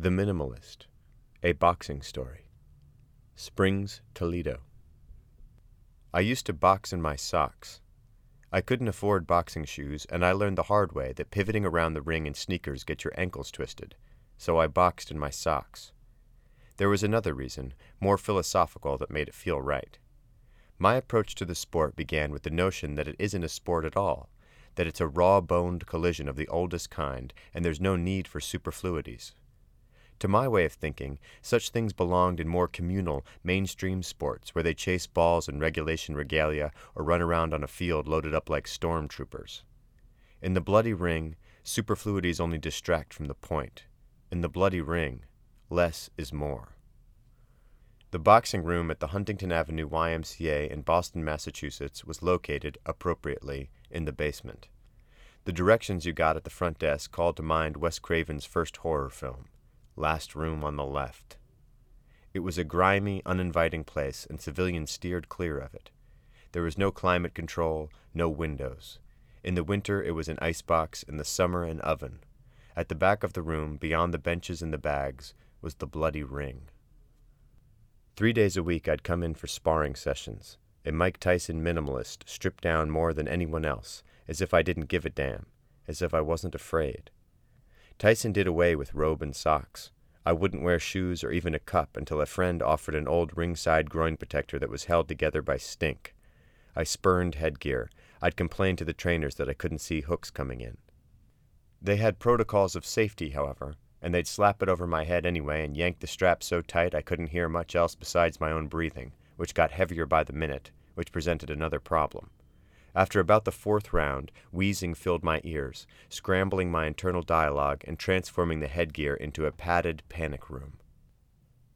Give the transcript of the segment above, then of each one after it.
The Minimalist, a boxing story. Springs, Toledo. I used to box in my socks. I couldn't afford boxing shoes, and I learned the hard way that pivoting around the ring in sneakers gets your ankles twisted, so I boxed in my socks. There was another reason, more philosophical, that made it feel right. My approach to the sport began with the notion that it isn't a sport at all, that it's a raw boned collision of the oldest kind, and there's no need for superfluities. To my way of thinking, such things belonged in more communal, mainstream sports where they chase balls in regulation regalia or run around on a field loaded up like stormtroopers. In the bloody ring, superfluities only distract from the point. In the bloody ring, less is more. The boxing room at the Huntington Avenue YMCA in Boston, Massachusetts was located, appropriately, in the basement. The directions you got at the front desk called to mind Wes Craven's first horror film, Last Room on the Left. It was a grimy, uninviting place, and civilians steered clear of it. There was no climate control, no windows. In the winter, it was an icebox, in the summer, an oven. At the back of the room, beyond the benches and the bags, was the bloody ring. Three days a week, I'd come in for sparring sessions, a Mike Tyson minimalist, stripped down more than anyone else, as if I didn't give a damn, as if I wasn't afraid. Tyson did away with robe and socks. I wouldn't wear shoes or even a cup until a friend offered an old ringside groin protector that was held together by stink. I spurned headgear. I'd complained to the trainers that I couldn't see hooks coming in. They had protocols of safety, however, and they'd slap it over my head anyway and yank the strap so tight I couldn't hear much else besides my own breathing, which got heavier by the minute, which presented another problem. After about the fourth round, wheezing filled my ears, scrambling my internal dialogue and transforming the headgear into a padded panic room.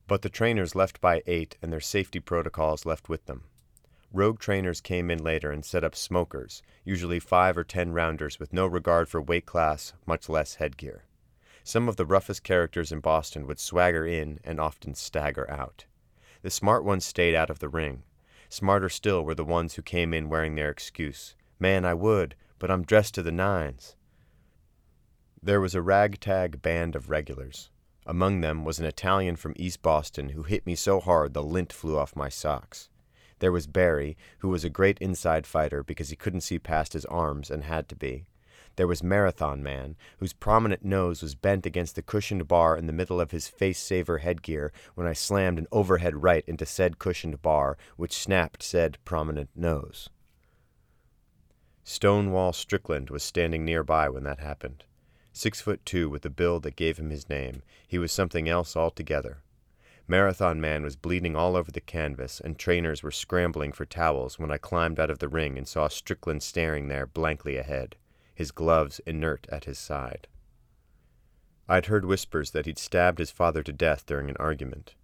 But the trainers left by eight and their safety protocols left with them. Rogue trainers came in later and set up smokers, usually five or ten rounders with no regard for weight class, much less headgear. Some of the roughest characters in Boston would swagger in and often stagger out. The smart ones stayed out of the ring. Smarter still were the ones who came in wearing their excuse Man, I would, but I'm dressed to the nines. There was a ragtag band of regulars. Among them was an Italian from East Boston who hit me so hard the lint flew off my socks. There was Barry, who was a great inside fighter because he couldn't see past his arms and had to be. There was Marathon Man, whose prominent nose was bent against the cushioned bar in the middle of his face saver headgear when I slammed an overhead right into said cushioned bar, which snapped said prominent nose. Stonewall Strickland was standing nearby when that happened. Six foot two with the build that gave him his name, he was something else altogether. Marathon Man was bleeding all over the canvas, and trainers were scrambling for towels when I climbed out of the ring and saw Strickland staring there blankly ahead his gloves inert at his side. I'd heard whispers that he'd stabbed his father to death during an argument.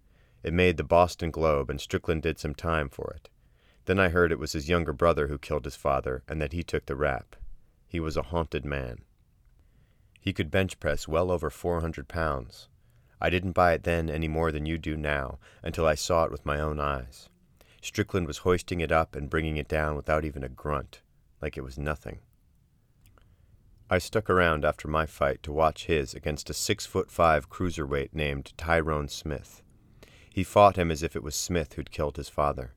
It made the Boston Globe, and Strickland did some time for it. Then I heard it was his younger brother who killed his father, and that he took the rap. He was a haunted man. He could bench press well over 400 pounds. I didn't buy it then any more than you do now, until I saw it with my own eyes. Strickland was hoisting it up and bringing it down without even a grunt, like it was nothing. I stuck around after my fight to watch his against a six foot five cruiserweight named Tyrone Smith. He fought him as if it was Smith who'd killed his father.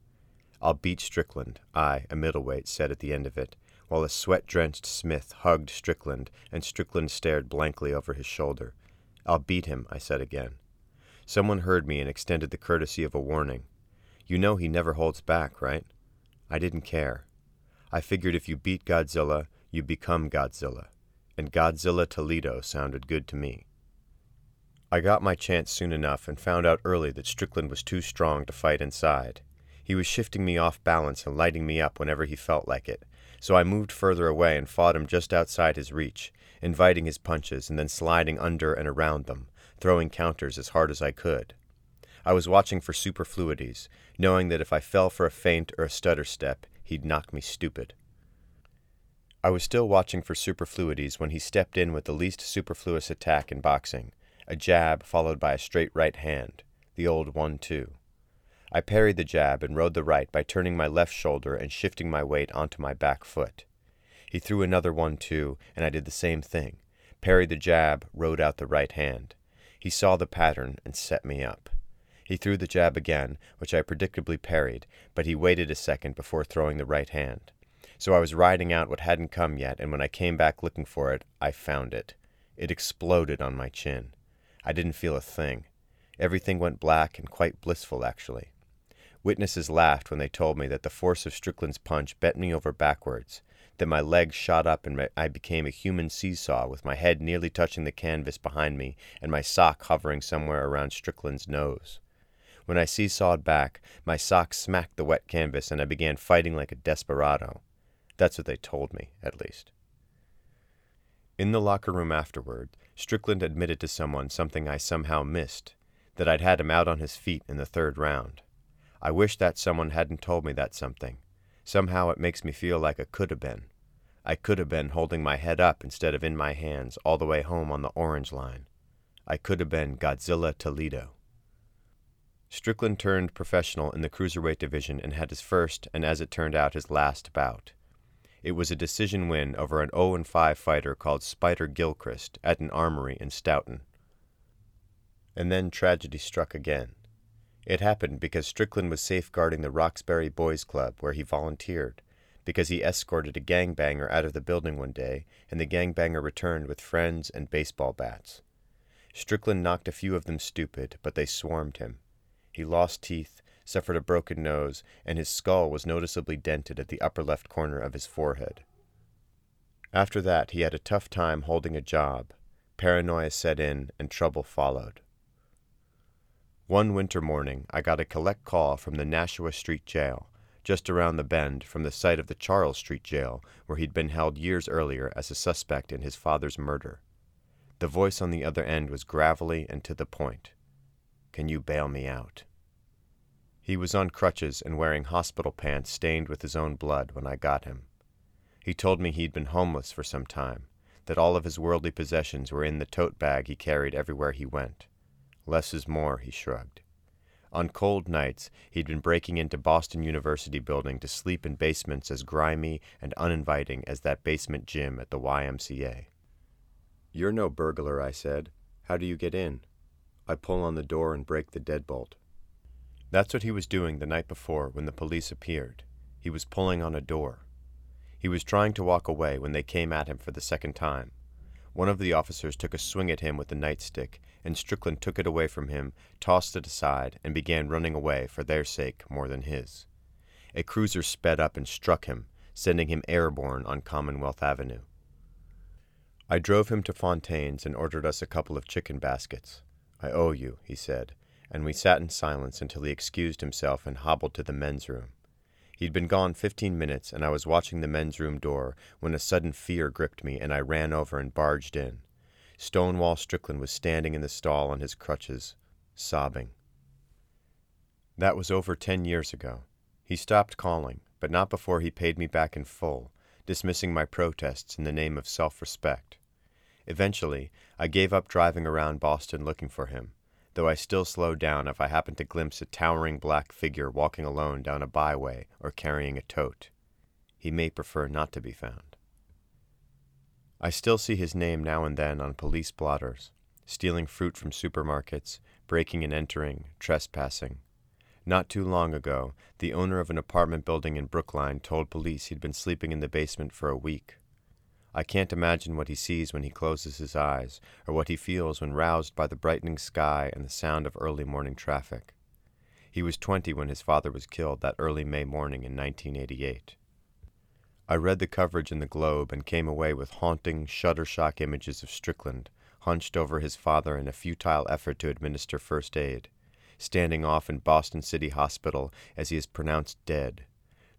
I'll beat Strickland, I, a middleweight, said at the end of it, while a sweat drenched Smith hugged Strickland, and Strickland stared blankly over his shoulder. I'll beat him, I said again. Someone heard me and extended the courtesy of a warning. You know he never holds back, right? I didn't care. I figured if you beat Godzilla, you become Godzilla and Godzilla Toledo sounded good to me. I got my chance soon enough and found out early that Strickland was too strong to fight inside. He was shifting me off balance and lighting me up whenever he felt like it, so I moved further away and fought him just outside his reach, inviting his punches and then sliding under and around them, throwing counters as hard as I could. I was watching for superfluities, knowing that if I fell for a feint or a stutter step, he'd knock me stupid. I was still watching for superfluities when he stepped in with the least superfluous attack in boxing a jab followed by a straight right hand, the old one two. I parried the jab and rode the right by turning my left shoulder and shifting my weight onto my back foot. He threw another one two, and I did the same thing parried the jab, rode out the right hand. He saw the pattern and set me up. He threw the jab again, which I predictably parried, but he waited a second before throwing the right hand. So I was riding out what hadn't come yet, and when I came back looking for it, I found it. It exploded on my chin. I didn't feel a thing. Everything went black and quite blissful, actually. Witnesses laughed when they told me that the force of Strickland's punch bent me over backwards, that my legs shot up and I became a human seesaw with my head nearly touching the canvas behind me and my sock hovering somewhere around Strickland's nose. When I seesawed back, my sock smacked the wet canvas and I began fighting like a desperado. That's what they told me, at least. In the locker room afterward, Strickland admitted to someone something I somehow missed that I'd had him out on his feet in the third round. I wish that someone hadn't told me that something. Somehow it makes me feel like I could have been. I could have been holding my head up instead of in my hands all the way home on the orange line. I could have been Godzilla Toledo. Strickland turned professional in the cruiserweight division and had his first, and as it turned out, his last bout. It was a decision win over an 0 5 fighter called Spider Gilchrist at an armory in Stoughton. And then tragedy struck again. It happened because Strickland was safeguarding the Roxbury Boys Club where he volunteered, because he escorted a gangbanger out of the building one day, and the gangbanger returned with friends and baseball bats. Strickland knocked a few of them stupid, but they swarmed him. He lost teeth, suffered a broken nose, and his skull was noticeably dented at the upper left corner of his forehead. After that, he had a tough time holding a job. Paranoia set in, and trouble followed. One winter morning, I got a collect call from the Nashua Street Jail, just around the bend from the site of the Charles Street Jail, where he'd been held years earlier as a suspect in his father's murder. The voice on the other end was gravelly and to the point. Can you bail me out? He was on crutches and wearing hospital pants stained with his own blood when I got him. He told me he'd been homeless for some time, that all of his worldly possessions were in the tote bag he carried everywhere he went. Less is more, he shrugged. On cold nights, he'd been breaking into Boston University building to sleep in basements as grimy and uninviting as that basement gym at the YMCA. You're no burglar, I said. How do you get in? I pull on the door and break the deadbolt. That's what he was doing the night before when the police appeared. He was pulling on a door. He was trying to walk away when they came at him for the second time. One of the officers took a swing at him with the nightstick, and Strickland took it away from him, tossed it aside, and began running away for their sake more than his. A cruiser sped up and struck him, sending him airborne on Commonwealth Avenue. I drove him to Fontaine's and ordered us a couple of chicken baskets. I owe you, he said, and we sat in silence until he excused himself and hobbled to the men's room. He'd been gone fifteen minutes, and I was watching the men's room door when a sudden fear gripped me, and I ran over and barged in. Stonewall Strickland was standing in the stall on his crutches, sobbing. That was over ten years ago. He stopped calling, but not before he paid me back in full, dismissing my protests in the name of self respect. Eventually, I gave up driving around Boston looking for him, though I still slow down if I happen to glimpse a towering black figure walking alone down a byway or carrying a tote. He may prefer not to be found. I still see his name now and then on police blotters, stealing fruit from supermarkets, breaking and entering, trespassing. Not too long ago, the owner of an apartment building in Brookline told police he'd been sleeping in the basement for a week. I can't imagine what he sees when he closes his eyes, or what he feels when roused by the brightening sky and the sound of early morning traffic. He was twenty when his father was killed that early May morning in 1988. I read the coverage in the Globe and came away with haunting, shudder shock images of Strickland, hunched over his father in a futile effort to administer first aid, standing off in Boston City Hospital as he is pronounced dead,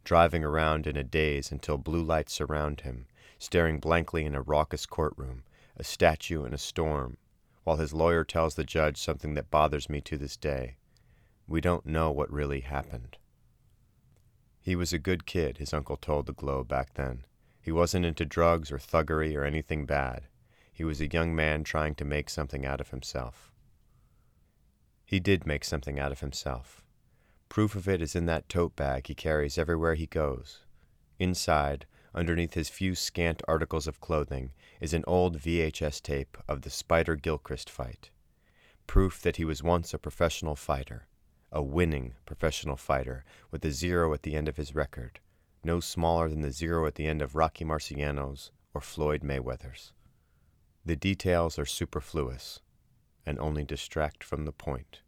driving around in a daze until blue lights surround him, staring blankly in a raucous courtroom, a statue in a storm, while his lawyer tells the judge something that bothers me to this day. We don't know what really happened. He was a good kid, his uncle told the Globe back then. He wasn't into drugs or thuggery or anything bad. He was a young man trying to make something out of himself. He did make something out of himself. Proof of it is in that tote bag he carries everywhere he goes. Inside, underneath his few scant articles of clothing, is an old VHS tape of the Spider Gilchrist fight. proof that he was once a professional fighter, a winning professional fighter with a zero at the end of his record, no smaller than the zero at the end of Rocky Marciano's or Floyd Mayweather's. The details are superfluous and only distract from the point.